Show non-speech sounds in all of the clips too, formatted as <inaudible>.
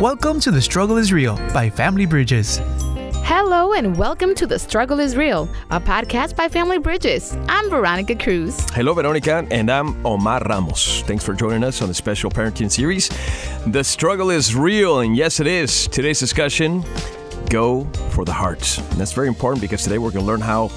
Welcome to The Struggle is Real by Family Bridges. Hello and welcome to The Struggle is Real, a podcast by Family Bridges. I'm Veronica Cruz. Hello, Veronica, and I'm Omar Ramos. Thanks for joining us on the special parenting series. The struggle is real, and yes, it is. Today's discussion go for the heart. And that's very important because today we're going to learn how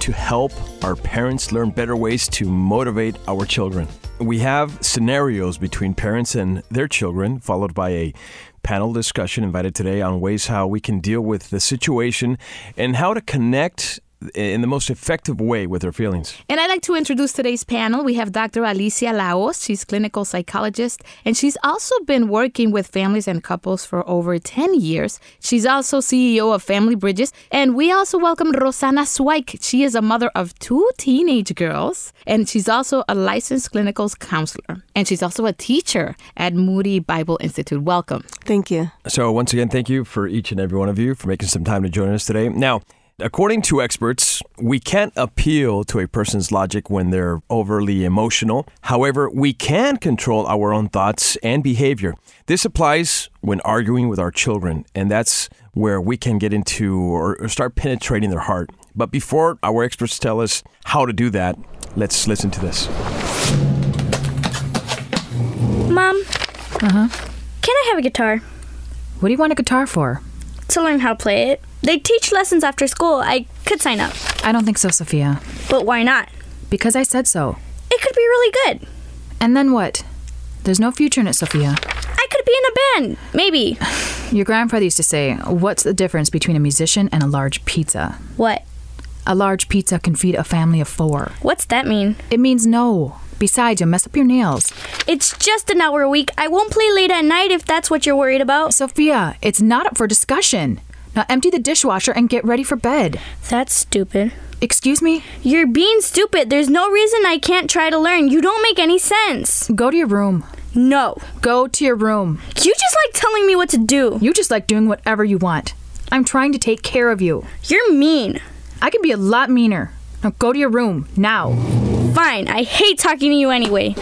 to help our parents learn better ways to motivate our children. We have scenarios between parents and their children, followed by a panel discussion invited today on ways how we can deal with the situation and how to connect in the most effective way with their feelings. And I'd like to introduce today's panel. We have Dr. Alicia Laos. She's clinical psychologist, and she's also been working with families and couples for over 10 years. She's also CEO of Family Bridges. And we also welcome Rosanna Zweig. She is a mother of two teenage girls, and she's also a licensed clinical counselor. And she's also a teacher at Moody Bible Institute. Welcome. Thank you. So, once again, thank you for each and every one of you for making some time to join us today. Now, According to experts, we can't appeal to a person's logic when they're overly emotional. However, we can control our own thoughts and behavior. This applies when arguing with our children, and that's where we can get into or start penetrating their heart. But before our experts tell us how to do that, let's listen to this. Mom, Uh huh. can I have a guitar? What do you want a guitar for? To learn how to play it. They teach lessons after school. I could sign up. I don't think so, Sophia. But why not? Because I said so. It could be really good. And then what? There's no future in it, Sophia. I could be in a band. Maybe. <sighs> Your grandfather used to say, What's the difference between a musician and a large pizza? What? A large pizza can feed a family of four. What's that mean? It means no. Besides, you'll mess up your nails. It's just an hour a week. I won't play late at night if that's what you're worried about. Sophia, it's not up for discussion. Now empty the dishwasher and get ready for bed. That's stupid. Excuse me? You're being stupid. There's no reason I can't try to learn. You don't make any sense. Go to your room. No. Go to your room. You just like telling me what to do. You just like doing whatever you want. I'm trying to take care of you. You're mean. I can be a lot meaner. Now go to your room, now. Fine. I hate talking to you anyway.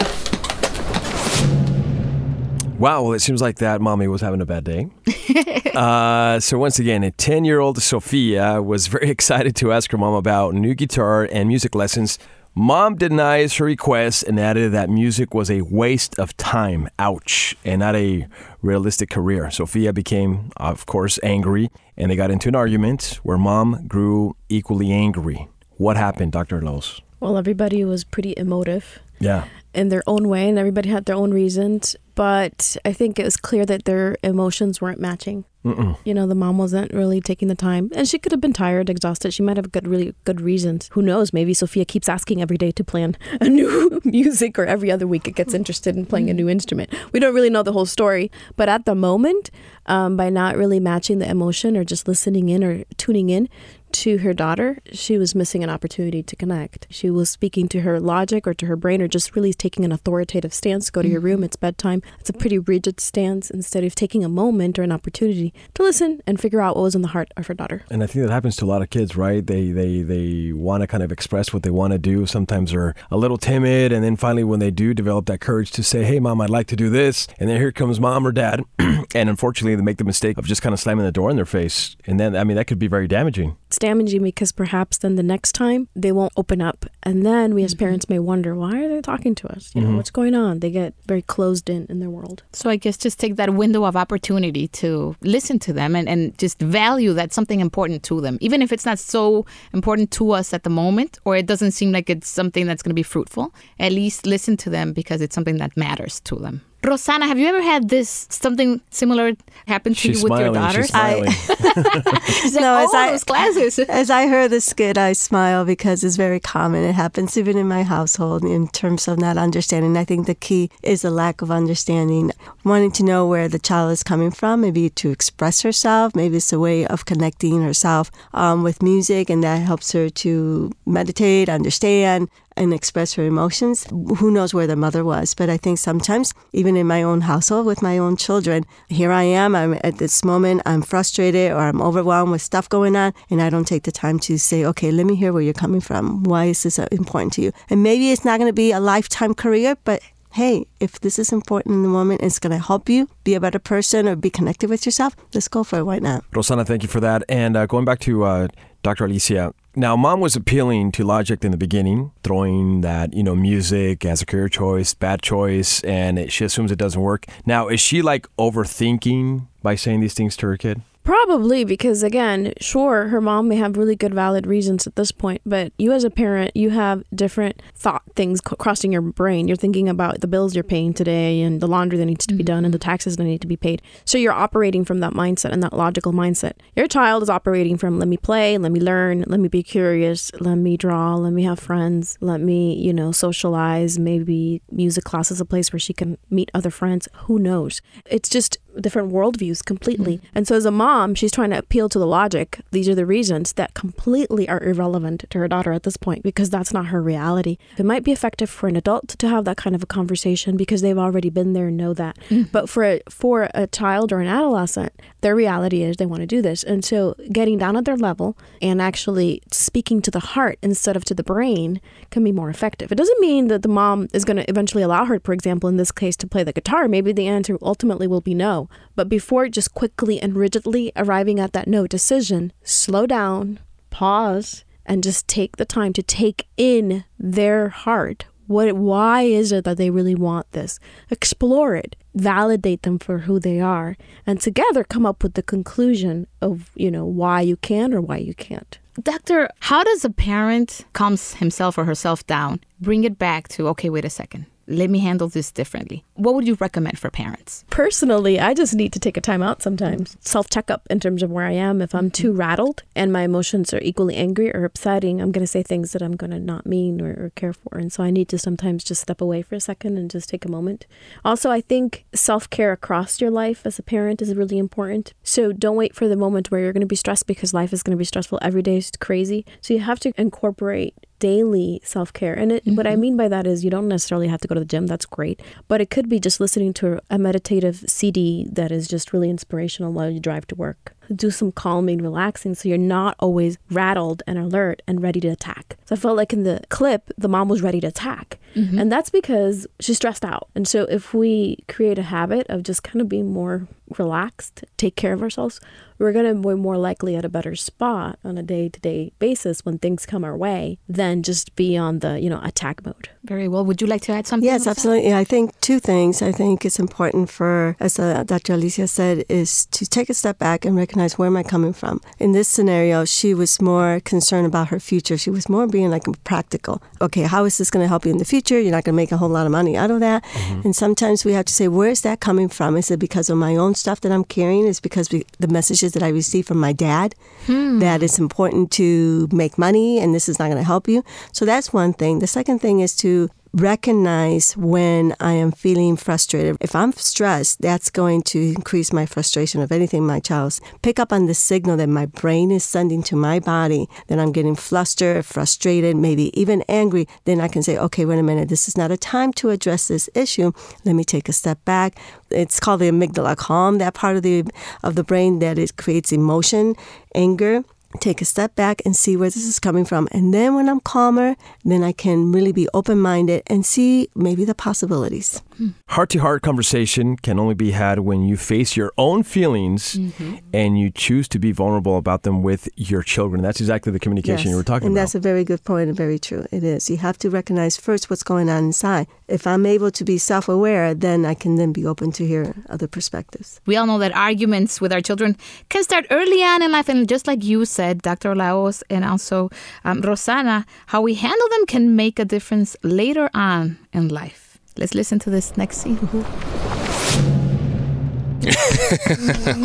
Wow, well, it seems like that mommy was having a bad day. <laughs> uh, so, once again, a 10 year old Sophia was very <laughs> excited to ask her mom about new guitar and music lessons. Mom denies her request and added that music was a waste of time, ouch, and not a realistic career. Sophia became, of course, angry, and they got into an argument where mom grew equally angry. What happened, Dr. Laos? Well, everybody was pretty emotive Yeah. in their own way, and everybody had their own reasons. But I think it was clear that their emotions weren't matching. Mm-mm. You know, the mom wasn't really taking the time, and she could have been tired, exhausted. She might have good, really good reasons. Who knows? Maybe Sophia keeps asking every day to plan <laughs> a new <laughs> music, or every other week it gets interested in playing a new instrument. We don't really know the whole story, but at the moment, um, by not really matching the emotion or just listening in or tuning in to her daughter, she was missing an opportunity to connect. She was speaking to her logic or to her brain or just really taking an authoritative stance. Go to your room, mm-hmm. it's bedtime. It's a pretty rigid stance instead of taking a moment or an opportunity to listen and figure out what was in the heart of her daughter. And I think that happens to a lot of kids, right? They they they want to kind of express what they want to do. Sometimes they're a little timid, and then finally, when they do develop that courage to say, "Hey, mom, I'd like to do this," and then here comes mom or dad, <clears throat> and unfortunately, they make the mistake of just kind of slamming the door in their face, and then I mean that could be very damaging. It's damaging because perhaps then the next time they won't open up. And then we as mm-hmm. parents may wonder, why are they talking to us? You know, mm-hmm. what's going on? They get very closed in in their world. So I guess just take that window of opportunity to listen to them and, and just value that something important to them, even if it's not so important to us at the moment or it doesn't seem like it's something that's going to be fruitful. At least listen to them because it's something that matters to them. Rosanna, have you ever had this something similar happen to She's you with your smiling. daughter? She's smiling. <laughs> She's like, No, oh, as I- those classes. <laughs> As I heard the skit, I smile because it's very common. It happens even in my household in terms of not understanding. I think the key is a lack of understanding, wanting to know where the child is coming from, maybe to express herself. Maybe it's a way of connecting herself um, with music, and that helps her to meditate, understand, and express her emotions. Who knows where the mother was? But I think sometimes, even in my own household with my own children, here I am. I'm at this moment. I'm frustrated or I'm overwhelmed with stuff going on, and I don't take the time to say, "Okay, let me hear where you're coming from. Why is this uh, important to you?" And maybe it's not going to be a lifetime career, but hey, if this is important in the moment, it's going to help you be a better person or be connected with yourself, let's go for it. Why not? Rosana, thank you for that. And uh, going back to uh, Dr. Alicia, now mom was appealing to logic in the beginning, throwing that, you know, music as a career choice, bad choice, and it, she assumes it doesn't work. Now, is she like overthinking by saying these things to her kid? Probably because, again, sure, her mom may have really good, valid reasons at this point, but you as a parent, you have different thought things c- crossing your brain. You're thinking about the bills you're paying today and the laundry that needs to be done and the mm-hmm. taxes that need to be paid. So you're operating from that mindset and that logical mindset. Your child is operating from let me play, let me learn, let me be curious, let me draw, let me have friends, let me, you know, socialize. Maybe music class is a place where she can meet other friends. Who knows? It's just different worldviews completely. Mm-hmm. And so as a mom, she's trying to appeal to the logic. These are the reasons that completely are irrelevant to her daughter at this point because that's not her reality. It might be effective for an adult to have that kind of a conversation because they've already been there and know that. Mm-hmm. But for a, for a child or an adolescent, their reality is they want to do this. And so getting down at their level and actually speaking to the heart instead of to the brain can be more effective. It doesn't mean that the mom is going to eventually allow her, for example, in this case, to play the guitar. Maybe the answer ultimately will be no. But before just quickly and rigidly arriving at that no decision, slow down, pause, and just take the time to take in their heart. What why is it that they really want this? Explore it, validate them for who they are, and together come up with the conclusion of, you know, why you can or why you can't. Doctor, how does a parent calms himself or herself down, bring it back to, okay, wait a second, let me handle this differently? What would you recommend for parents? Personally, I just need to take a time out sometimes. Self checkup in terms of where I am. If I'm too rattled and my emotions are equally angry or upsetting, I'm going to say things that I'm going to not mean or, or care for. And so I need to sometimes just step away for a second and just take a moment. Also, I think self care across your life as a parent is really important. So don't wait for the moment where you're going to be stressed because life is going to be stressful. Every day It's crazy. So you have to incorporate daily self care. And it, what I mm-hmm. mean by that is you don't necessarily have to go to the gym, that's great. But it could be just listening to a meditative CD that is just really inspirational while you drive to work. Do some calming, relaxing so you're not always rattled and alert and ready to attack. So I felt like in the clip, the mom was ready to attack. And that's because she's stressed out. And so if we create a habit of just kind of being more relaxed, take care of ourselves, we're going to be more likely at a better spot on a day-to-day basis when things come our way than just be on the, you know, attack mode. Very well. Would you like to add something? Yes, Roxana? absolutely. I think two things. I think it's important for, as uh, Dr. Alicia said, is to take a step back and recognize where am I coming from. In this scenario, she was more concerned about her future. She was more being like practical. Okay, how is this going to help you in the future? You're not going to make a whole lot of money out of that. Mm-hmm. And sometimes we have to say, where is that coming from? Is it because of my own stuff that I'm carrying? Is it because we, the messages that I received from my dad hmm. that it's important to make money and this is not going to help you? So that's one thing. The second thing is to recognize when I am feeling frustrated. If I'm stressed, that's going to increase my frustration of anything my child's. Pick up on the signal that my brain is sending to my body that I'm getting flustered, frustrated, maybe even angry. Then I can say, okay, wait a minute, this is not a time to address this issue. Let me take a step back. It's called the amygdala. Calm that part of the of the brain that it creates emotion, anger take a step back and see where this is coming from. And then when I'm calmer, then I can really be open minded and see maybe the possibilities. Heart to heart conversation can only be had when you face your own feelings mm-hmm. and you choose to be vulnerable about them with your children. That's exactly the communication you were talking and about. And that's a very good point and very true. It is. You have to recognize first what's going on inside. If I'm able to be self aware, then I can then be open to hear other perspectives. We all know that arguments with our children can start early on in life. And just like you said, Dr. Laos and also um, Rosana, how we handle them can make a difference later on in life. Let's listen to this next scene. <laughs>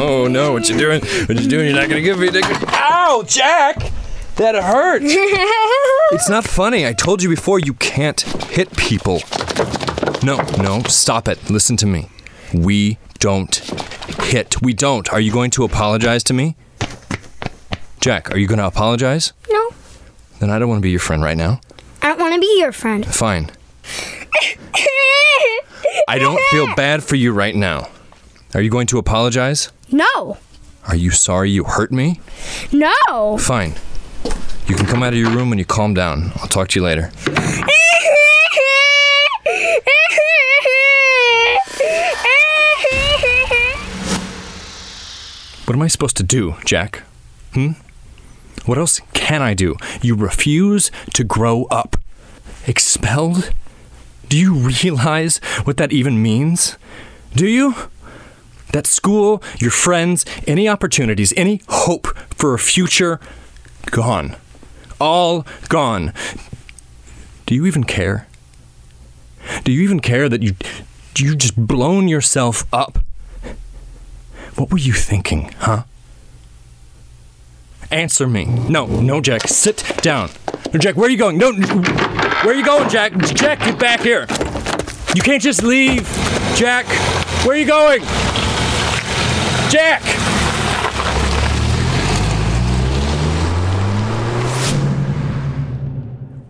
Oh no, what you doing? What you doing? You're not gonna give me. Ow, Jack! That hurt! <laughs> it's not funny. I told you before you can't hit people. No, no, stop it. Listen to me. We don't hit. We don't. Are you going to apologize to me? Jack, are you going to apologize? No. Then I don't want to be your friend right now. I don't want to be your friend. Fine. I don't feel bad for you right now. Are you going to apologize? No. Are you sorry you hurt me? No. Fine. You can come out of your room when you calm down. I'll talk to you later. What am I supposed to do, Jack? Hmm? What else can I do? You refuse to grow up. Expelled? Do you realize what that even means? Do you? That school, your friends, any opportunities, any hope for a future, gone. All gone. Do you even care? Do you even care that you you just blown yourself up? What were you thinking, huh? Answer me. No, no, Jack. Sit down. No, Jack, where are you going? No, where are you going, Jack? Jack, get back here. You can't just leave. Jack, where are you going? Jack!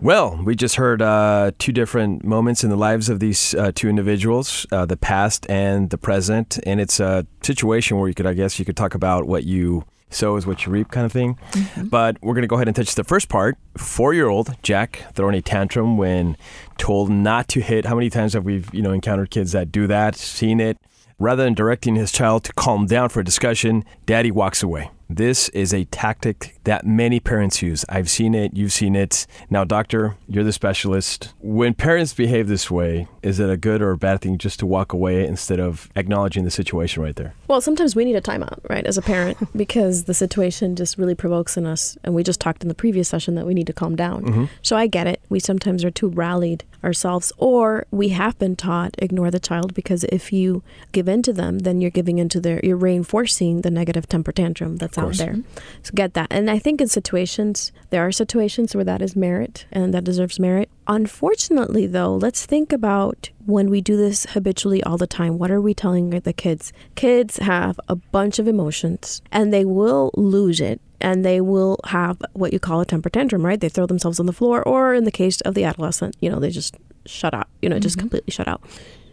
Well, we just heard uh, two different moments in the lives of these uh, two individuals, uh, the past and the present, and it's a situation where you could, I guess, you could talk about what you sow is what you reap, kind of thing. Mm-hmm. But we're gonna go ahead and touch the first part. Four-year-old Jack throwing a tantrum when told not to hit. How many times have we, you know, encountered kids that do that, seen it? Rather than directing his child to calm down for a discussion, daddy walks away. This is a tactic that many parents use. I've seen it, you've seen it. Now, doctor, you're the specialist. When parents behave this way, is it a good or a bad thing just to walk away instead of acknowledging the situation right there? Well, sometimes we need a timeout, right, as a parent, <laughs> because the situation just really provokes in us. And we just talked in the previous session that we need to calm down. Mm-hmm. So I get it. We sometimes are too rallied ourselves, or we have been taught ignore the child because if you give in to them, then you're giving into their, you're reinforcing the negative temper tantrum that's out there. So get that. And I think in situations, there are situations where that is merit and that deserves merit. Unfortunately, though, let's think about when we do this habitually all the time. What are we telling the kids? Kids have a bunch of emotions and they will lose it and they will have what you call a temper tantrum, right? They throw themselves on the floor, or in the case of the adolescent, you know, they just shut out, you know, just mm-hmm. completely shut out.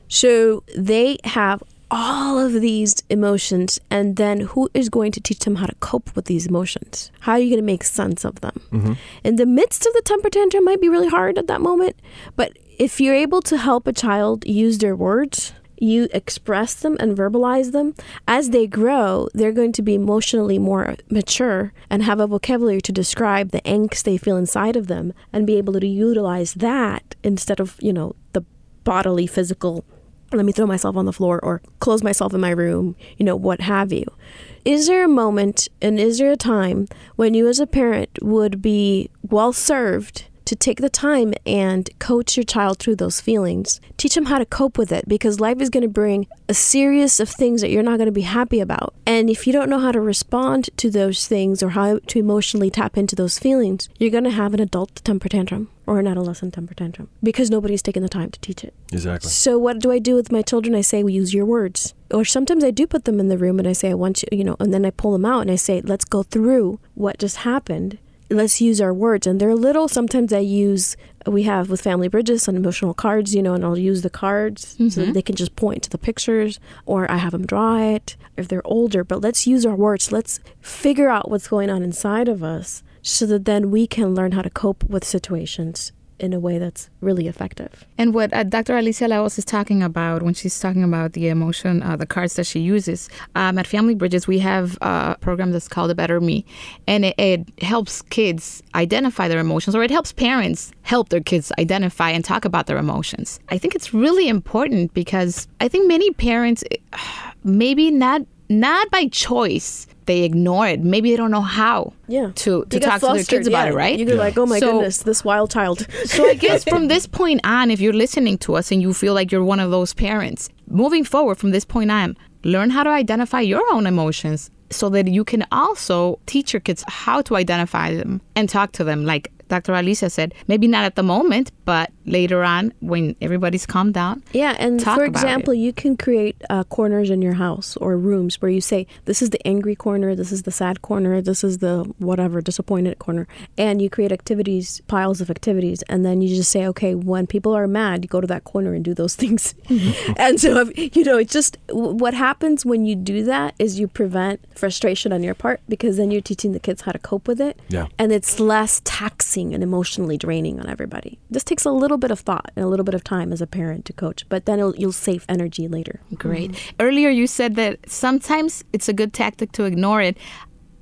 So they have all of these emotions, and then who is going to teach them how to cope with these emotions? How are you going to make sense of them? Mm-hmm. In the midst of the temper tantrum might be really hard at that moment, but if you're able to help a child use their words, you express them and verbalize them, as they grow, they're going to be emotionally more mature and have a vocabulary to describe the angst they feel inside of them and be able to utilize that instead of, you know, the bodily, physical, let me throw myself on the floor or close myself in my room, you know, what have you. Is there a moment and is there a time when you as a parent would be well served to take the time and coach your child through those feelings? Teach them how to cope with it because life is going to bring a series of things that you're not going to be happy about. And if you don't know how to respond to those things or how to emotionally tap into those feelings, you're going to have an adult temper tantrum or an adolescent temper tantrum because nobody's taken the time to teach it. Exactly. So what do I do with my children? I say, we use your words. Or sometimes I do put them in the room and I say, I want you, you know, and then I pull them out and I say, let's go through what just happened. Let's use our words. And they're little. Sometimes I use, we have with Family Bridges some emotional cards, you know, and I'll use the cards so that mm-hmm. they can just point to the pictures or I have them draw it if they're older. But let's use our words. Let's figure out what's going on inside of us so that then we can learn how to cope with situations in a way that's really effective. And what uh, Dr. Alicia Laos is talking about when she's talking about the emotion, uh, the cards that she uses, um, at Family Bridges, we have a program that's called A Better Me. And it, it helps kids identify their emotions, or it helps parents help their kids identify and talk about their emotions. I think it's really important because I think many parents, <sighs> maybe not not by choice, they ignore it. Maybe they don't know how Yeah. to, to talk to their kids about yeah. it, right? You're like, oh my So- goodness, this wild child. So I <laughs> guess from this point on, if you're listening to us and you feel like you're one of those parents, moving forward from this point on, learn how to identify your own emotions so that you can also teach your kids how to identify them and talk to them. Like Dr. Alicia said, maybe not at the moment, but later on when everybody's calmed down. Yeah, and Talk for about example, you can create uh, corners in your house or rooms where you say, "This is the angry corner, this is the sad corner, this is the whatever disappointed corner," and you create activities, piles of activities, and then you just say, "Okay, when people are mad, you go to that corner and do those <laughs> things." <laughs> and so, if, you know, it's just what happens when you do that is you prevent frustration on your part because then you're teaching the kids how to cope with it, Yeah. and it's less taxing taxing and emotionally draining on everybody. This takes a little bit of thought and a little bit of time as a parent to coach, but then you'll save energy later. Great. Earlier, you said that sometimes it's a good tactic to ignore it.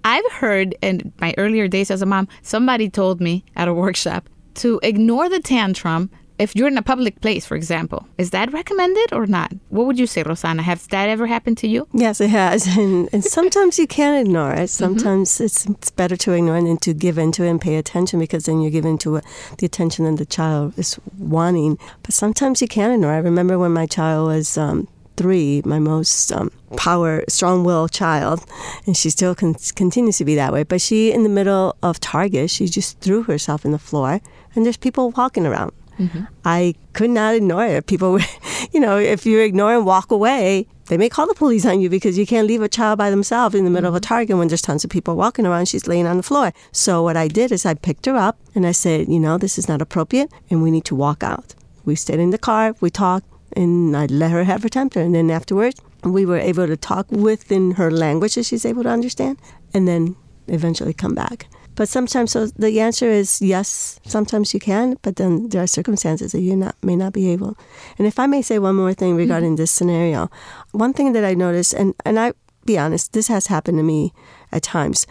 I've heard in my earlier days as a mom, somebody told me at a workshop to ignore the tantrum if you're in a public place, for example. Is that recommended or not? What would you say, Rosanna? Has that ever happened to you? Yes, it has. <laughs> And, and sometimes you can ignore it. Sometimes it's, it's better to ignore it than to give into it and pay attention because then you give into it the attention that the child is wanting. But sometimes you can ignore it. I remember when my child was um, three, my most um, power, strong willed child, and she still con- continues to be that way. But she, in the middle of Target, she just threw herself in the floor, and there's people walking around. Mm-hmm. I could not ignore it. People, were- <laughs> you know, if you ignore and walk away, they may call the police on you because you can't leave a child by themselves in the middle of a mm-hmm. Target when there's tons of people walking around. She's laying on the floor. So what I did is I picked her up and I said, you know, this is not appropriate, and we need to walk out. We stayed in the car, we talked, and I let her have her temper. And then afterwards, we were able to talk within her language that she's able to understand, and then eventually come back. But sometimes, so the answer is yes. Sometimes you can, but then there are circumstances that you not may not be able. And if I may say one more thing mm-hmm. regarding this scenario, one thing that I noticed, and and I be honest, this has happened to me at times.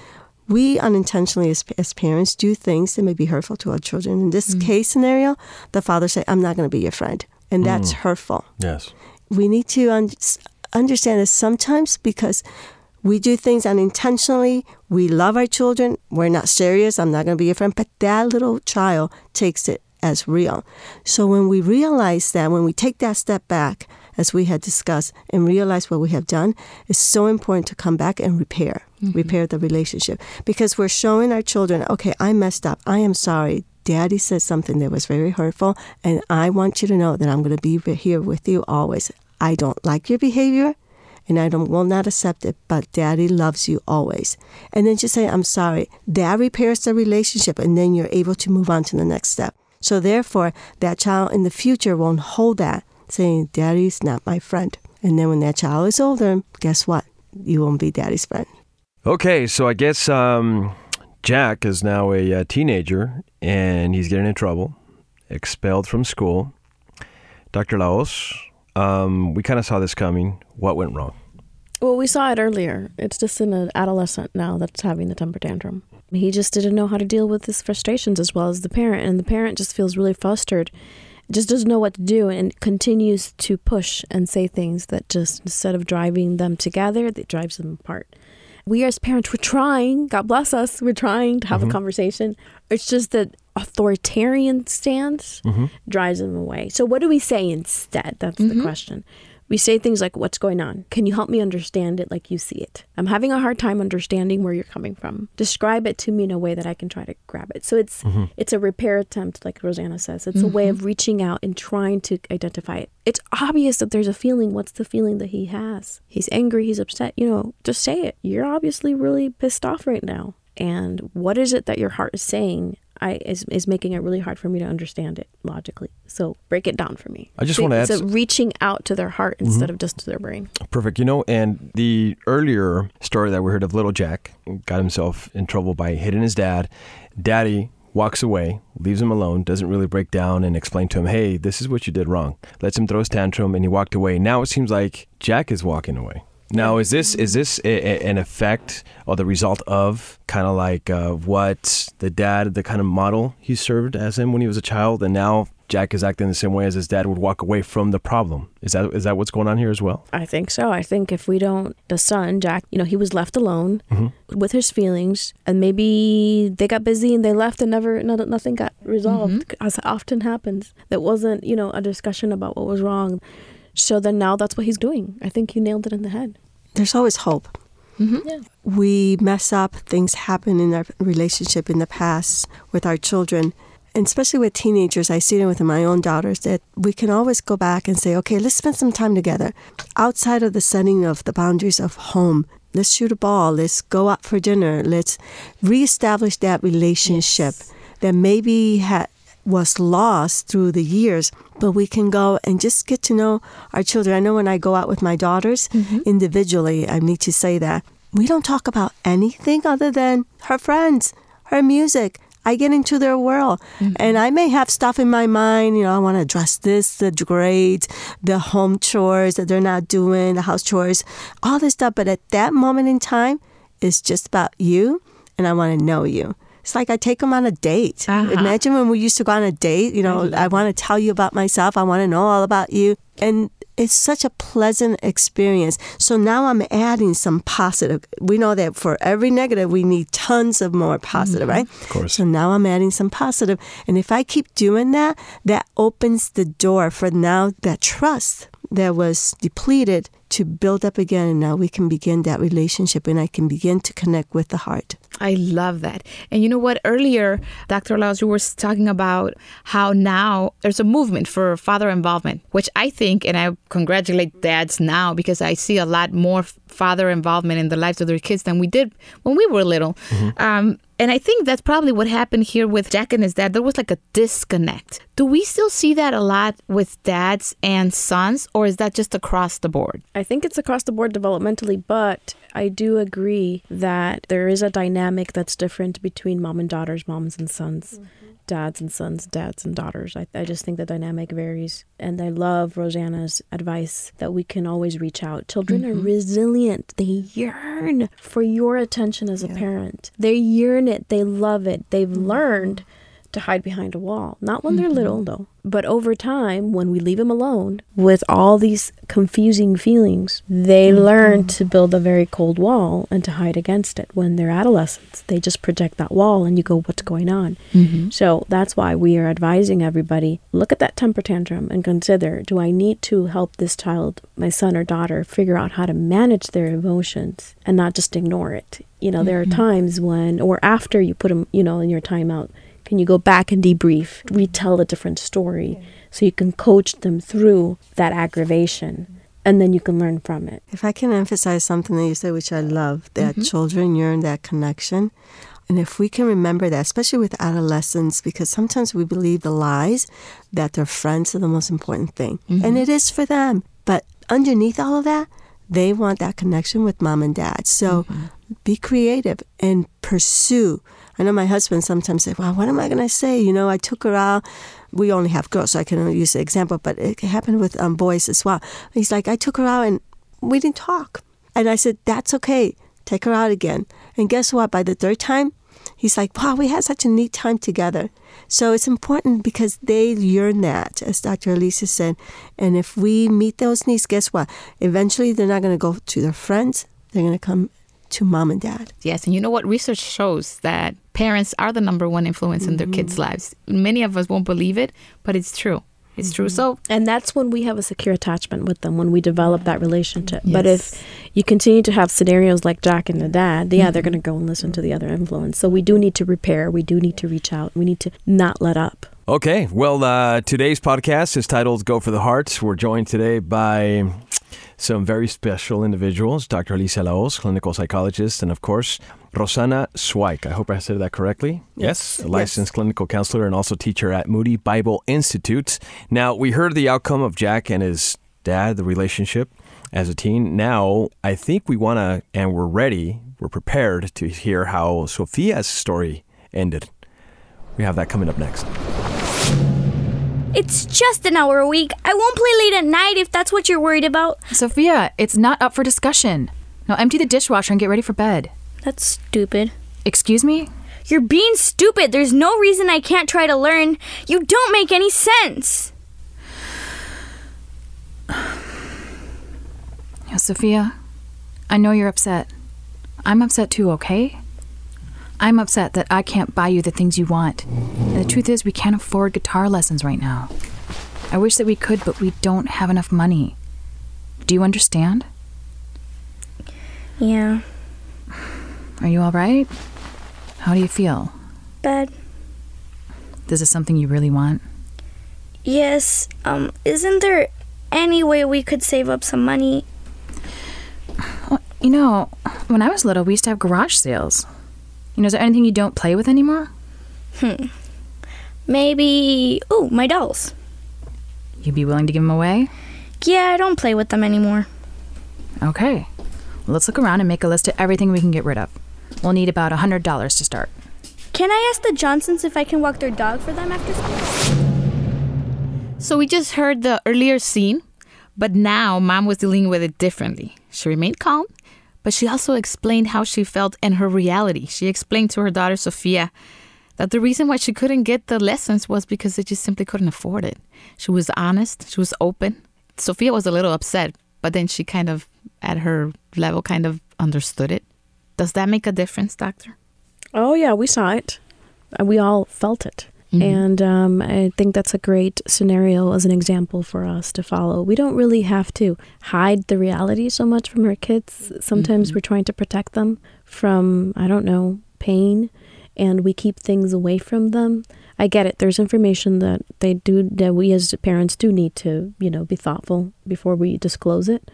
We unintentionally, as, as parents, do things that may be hurtful to our children. In this mm. case scenario, the father said, "I'm not going to be your friend," and that's mm. hurtful Yes. we need to un- understand that sometimes because we do things unintentionally, we love our children, we're not serious, I'm not going to be your friend, but that little child takes it as real. So when we realize that, when we take that step back, as we had discussed, and realize what we have done, it's so important to come back and repair, mm-hmm. repair the relationship. Because we're showing our children, okay, I messed up, I am sorry. Daddy said something that was very hurtful, and I want you to know that I'm going to be here with you always. I don't like your behavior, and I don't, will not accept it, but Daddy loves you always. And then just say, I'm sorry. That repairs the relationship, and then you're able to move on to the next step. So therefore, that child in the future won't hold that, saying, Daddy's not my friend. And then when that child is older, guess what? You won't be Daddy's friend. Okay, so I guess um, Jack is now a, uh teenager and he's getting in trouble, expelled from school. Dr. Laos, um, we kind of saw this coming. What went wrong? Well, we saw it earlier. It's just an adolescent now that's having the temper tantrum. He just didn't know how to deal with his frustrations as well as the parent, and the parent just feels really flustered, just doesn't know what to do, and continues to push and say things that just instead of driving them together, it drives them apart. We as parents, we're trying. God bless us. We're trying to have a mm-hmm. conversation. It's just that authoritarian stance mm-hmm. drives them away. So what do we say instead? That's the mm-hmm. question. We say things like, What's going on? Can you help me understand it like you see it? I'm having a hard time understanding where you're coming from. Describe it to me in a way that I can try to grab it. So it's mm-hmm. it's a repair attempt, like Rosanna says. It's a way mm-hmm. of reaching out and trying to identify it. It's obvious that there's a feeling. What's the feeling that he has? He's angry, he's upset. You know, just say it. You're obviously really pissed off right now. And what is it that your heart is saying? I is, is making it really hard for me to understand it logically. So break it down for me. I just So wanna it's add a s- reaching out to their heart instead mm-hmm. of just to their brain. Perfect. You know, and the earlier story that we heard of little Jack got himself in trouble by hitting his dad. Daddy walks away, leaves him alone, doesn't really break down and explain to him, hey, this is what you did wrong. Lets him throw his tantrum and he walked away. Now it seems like Jack is walking away. Now, is this is this a, a- an effect or the result of kind of like uh, what the dad, the kind of model he served as him when he was a child, and now Jack is acting the same way as his dad would walk away from the problem? Is that is that what's going on here as well? I think so. I think if we don't, the son, Jack, you know, he was left alone with his feelings, and maybe they got busy and they left and never, no, nothing got resolved, as often happens. That wasn't, you know, a discussion about what was wrong. So then now that's what he's doing. I think you nailed it in the head. There's always hope. Mm-hmm. Yeah, We mess up, things happen in our relationship in the past with our children. And especially with teenagers, I see it with my own daughters that we can always go back and say, okay, let's spend some time together outside of the setting of the boundaries of home. Let's shoot a ball. Let's go out for dinner. Let's reestablish that relationship that maybe ha- was lost through the years, but we can go and just get to know our children. I know when I go out with my daughters mm-hmm. individually, I need to say that we don't talk about anything other than her friends, her music. I get into their world. Mm-hmm. And I may have stuff in my mind, you know, I want to address this, the grades, the home chores that they're not doing, the house chores, all this stuff. But at that moment in time, it's just about you, and I want to know you. It's like I take them on a date. Uh-huh. Imagine when we used to go on a date, you know, I, want to tell you about myself, I want to know all about you. And it's such a pleasant experience. So now I'm adding some positive. We know that for every negative, we need tons of more positive, right? Of course. So now I'm adding some positive. And if I keep doing that, that opens the door for now that trust that was depleted to build up again. And now we can begin that relationship and I can begin to connect with the heart. I love that. And you know what? Earlier, Dr. Laos, you were talking about how now there's a movement for father involvement, which I think, and I congratulate dads now because I see a lot more father involvement in the lives of their kids than we did when we were little. Um, and I think that's probably what happened here with Jack and his dad. There was like a disconnect. Do we still see that a lot with dads and sons, or is that just across the board? I think it's across the board developmentally, but I do agree that there is a dynamic that's different between mom and daughters, moms and sons, mm-hmm. Dads and sons, dads and daughters. I, I just think the dynamic varies. And I love Rosanna's advice that we can always reach out. Children are mm-hmm. resilient, they yearn for your attention as a parent. They yearn it, they love it, they've mm-hmm. learned to hide behind a wall. Not when they're little, mm-hmm. though. But over time, when we leave them alone with all these confusing feelings, they mm-hmm. learn to build a very cold wall and to hide against it. When they're adolescents, they just project that wall and you go, What's going on? Mm-hmm. So that's why we are advising everybody look at that temper tantrum and consider do I need to help this child, my son or daughter, figure out how to manage their emotions and not just ignore it? You know, there are times when, or after you put them, you know, in your timeout, can you go back and debrief, retell a different story so you can coach them through that aggravation and then you can learn from it? If I can emphasize something that you said, which I love, that mm-hmm. children yearn that connection. And if we can remember that, especially with adolescents, because sometimes we believe the lies that their friends are the most important thing. And mm-hmm. it is for them. But underneath all of that, they want that connection with mom and dad. So mm-hmm. be creative and pursue. I know my husband sometimes say, Well, what am I going to say? You know, I took her out. We only have girls, so I can use the example, but it happened with um, boys as well. He's like, I took her out and we didn't talk. And I said, That's okay. Take her out again. And guess what? By the third time, he's like, Wow, we had such a neat time together. So it's important because they yearn that, as Dr. Elisa said. And if we meet those needs, guess what? Eventually, they're not going to go to their friends, they're going to come to mom and dad. Yes, and you know what? Research shows that parents are the number one influence in their kids' mm-hmm. lives. Many of us won't believe it, but it's true. It's true. Mm-hmm. So And that's when we have a secure attachment with them, when we develop that relationship. But if you continue to have scenarios like Jack and the dad, yeah, they're mm-hmm. going to go and listen to the other influence. So we do need to repair. We do need to reach out. We need to not let up. Okay, well, uh, today's podcast is titled Go for the Hearts." We're joined today by some very special individuals Dr. Alicia Laos, clinical psychologist, and of course, Rosana Swaik. I hope I said that correctly. Yes, a licensed clinical counselor and also teacher at Moody Bible Institute. Now, we heard the outcome of Jack and his dad, the relationship as a teen. Now, I think we want to, and we're ready, we're prepared to hear how Sophia's story ended. We have that coming up next. It's just an hour a week. I won't play late at night if that's what you're worried about. Sophia, it's not up for discussion. Now empty the dishwasher and get ready for bed. That's stupid. Excuse me? You're being stupid. There's no reason I can't try to learn. You don't make any sense. <sighs> Sophia, I know you're upset. I'm upset too, okay? I'm upset that I can't buy you the things you want. And the truth is, we can't afford guitar lessons right now. I wish that we could, but we don't have enough money. Do you understand? Yeah, Are you all right? How do you feel? bad. This Is this something you really want? Yes, um, isn't there any way we could save up some money? You know, when I was little, we used to have garage sales. You know, is there anything you don't play with anymore? Hmm. Maybe. Oh, my dolls. You'd be willing to give them away? Yeah, I don't play with them anymore. Okay. Well, let's look around and make a list of everything we can get rid of. We'll need about a $100 to start. Can I ask the Johnsons if I can walk their dog for them after school? So we just heard the earlier scene, but now mom was dealing with it differently. She remained calm, but she also explained how she felt and her reality. She explained to her daughter Sofia that the reason why she couldn't get the lessons was because they just simply couldn't afford it. She was honest, she was open. Sofia was a little upset, but then she kind of, at her level, kind of understood it. Does that make a difference, doctor? Oh, yeah, we saw it. Uh, We all felt it. Mm-hmm. And um, I think that's a great scenario as an example for us to follow. We don't really have to hide the reality so much from our kids. Sometimes we're trying to protect them from, I don't know, pain, and we keep things away from them. I get it. There's information that they do that we as parents do need to, you know, be thoughtful before we disclose it.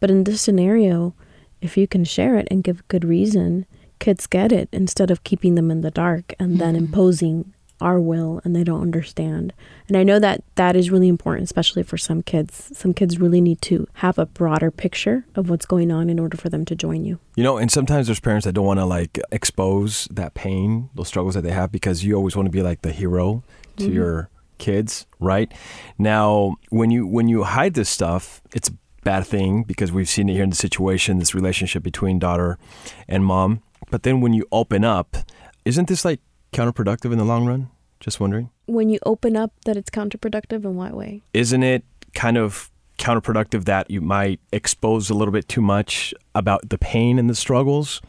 But in this scenario, if you can share it and give good reason, kids get it instead of keeping them in the dark and then imposing our will and they don't understand. And I know that that is really important, especially for some kids. Some kids really need to have a broader picture of what's going on in order for them to join you. You know, and sometimes there's parents that don't want to like expose that pain, those struggles that they have, because you always want to be like the hero to mm-hmm. your kids, right? Now, when you when you hide this stuff, it's a bad thing because we've seen it here in the situation, this relationship between daughter and mom. But then when you open up, isn't this like counterproductive in the long run? Just wondering. When you open up that it's counterproductive in what way? Isn't it kind of counterproductive that you might expose a little bit too much about the pain and the struggles?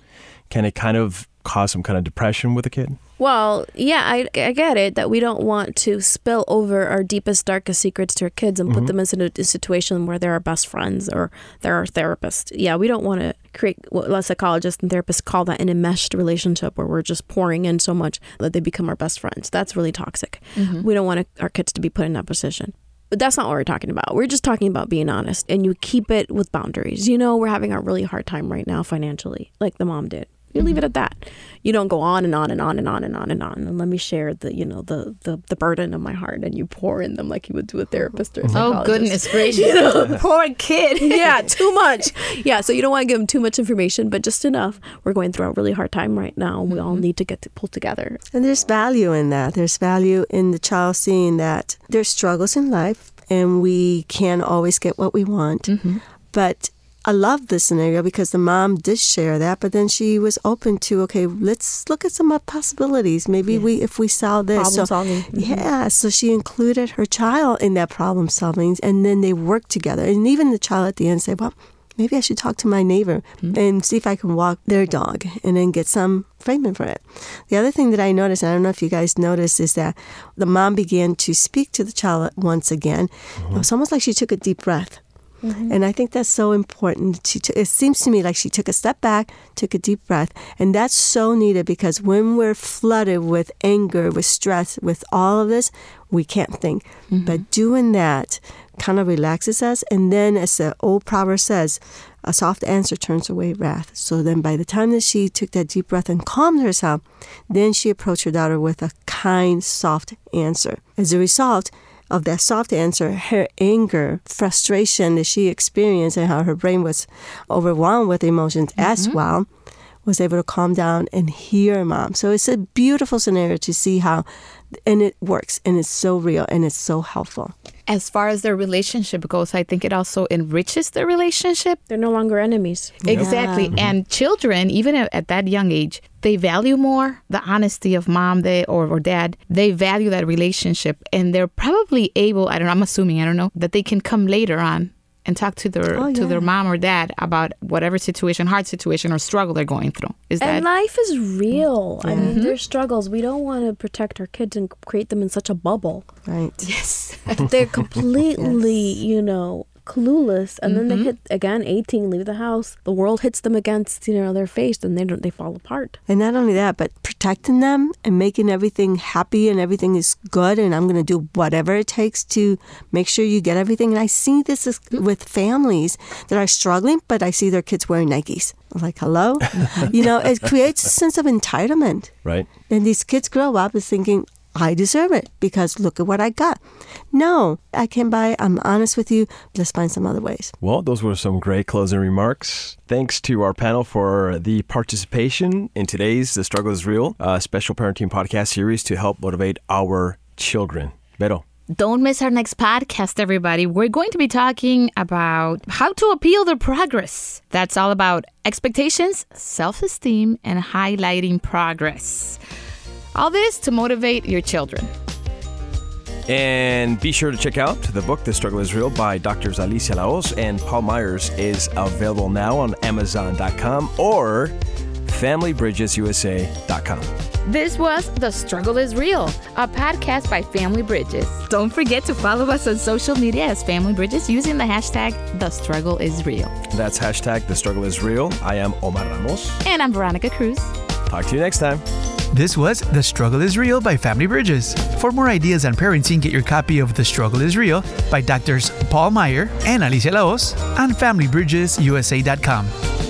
Can it kind of cause some kind of depression with a kid? Well, yeah, I, I get it that we don't want to spill over our deepest, darkest secrets to our kids and put mm-hmm. them in a, situation where they're our best friends or they're our therapist. Yeah, we don't want to create what a psychologists and therapists call that an enmeshed relationship where we're just pouring in so much that they become our best friends. That's really toxic. Mm-hmm. We don't want our kids to be put in that position. But that's not what we're talking about. We're just talking about being honest and you keep it with boundaries. You know, we're having a really hard time right now financially, like the mom did. You leave it at that. You don't go on and on and on and on and on and on. And let me share the, you know, the the, the burden of my heart and you pour in them like you would do a therapist or a Oh, goodness <laughs> gracious. <laughs> Poor kid. <laughs> yeah, too much. Yeah, so you don't want to give them too much information, but just enough. We're going through a really hard time right now. We all mm-hmm. need to get to pull together. And there's value in that. There's value in the child seeing that there's struggles in life and we can't always get what we want. Mm-hmm. But I love this scenario because the mom did share that, but then she was open to, okay, let's look at some possibilities. Maybe we, if we solve this. Problem so, solving. Mhm. Yeah. So she included her child in that problem solving and then they worked together. And even the child at the end said, well, maybe I should talk to my neighbor and see if I can walk their dog and then get some payment for it. The other thing that I noticed, and I don't know if you guys noticed, is that the mom began to speak to the child once again. It was almost like she took a deep breath. Mm-hmm. And I think that's so important. She t- it seems to me like she took a step back, took a deep breath. And that's so needed because when we're flooded with anger, with stress, with all of this, we can't think. Mm-hmm. But doing that kind of relaxes us. And then, as the old proverb says, a soft answer turns away wrath. So then, by the time that she took that deep breath and calmed herself, then she approached her daughter with a kind, soft answer. As a result, of that soft answer, her anger, frustration that she experienced, and how her brain was overwhelmed with emotions as mm-hmm. well, was able to calm down and hear mom. So it's a beautiful scenario to see how, and it works, and it's so real, and it's so helpful. As far as their relationship goes, I think it also enriches the relationship. They're no longer enemies. Exactly. Mm-hmm. And children, even at, at that young age, they value more the honesty of mom they, or, or dad. They value that relationship. And they're probably able, I don't know, I'm assuming, I don't know, that they can come later on and talk to their Oh, to their mom or dad about whatever situation, hard situation or struggle they're going through. Is that And life is real. I mean, mm-hmm. there's struggles. We don't want to protect our kids and create them in such a bubble. Right. yes. <laughs> They're <laughs> completely, you know, clueless. And then they mm-hmm. hit again 18, leave the house. The world hits them against, you know, their face and they don't they fall apart. And not only that, but protecting them and making everything happy and everything is good. And I'm going to do whatever it takes to make sure you get everything. And I see this is mm. with families that are struggling, but I see their kids wearing Nikes. Like, hello? <laughs> you know, it creates a sense of entitlement. Right? And these kids grow up as thinking, I deserve it because look at what I got. No, I can't buy. I'm honest with you. Let's find some other ways. Well, those were some great closing remarks. Thanks to our panel for the participation in today's The Struggle is Real, a special parenting podcast series to help motivate our children. Vero. Don't miss our next podcast, everybody. We're going to be talking about how to appeal their progress. That's all about expectations, self esteem, and highlighting progress. All this to motivate your children. And be sure to check out the book, The Struggle is Real, by Drs. Alicia Laos and Paul Myers, is available now on Amazon.com or FamilyBridgesUSA.com. This was The Struggle is Real, a podcast by Family Bridges. Don't forget to follow us on social media as Family Bridges using the hashtag The Struggle is Real. That's hashtag The Struggle is Real. I am Omar Ramos. And I'm Veronica Cruz. Talk to you next time. This was The Struggle is Real by Family Bridges. For more ideas on parenting, get your copy of The Struggle is Real by Doctors Paul Meyer and Alicia Laos on FamilyBridgesUSA.com.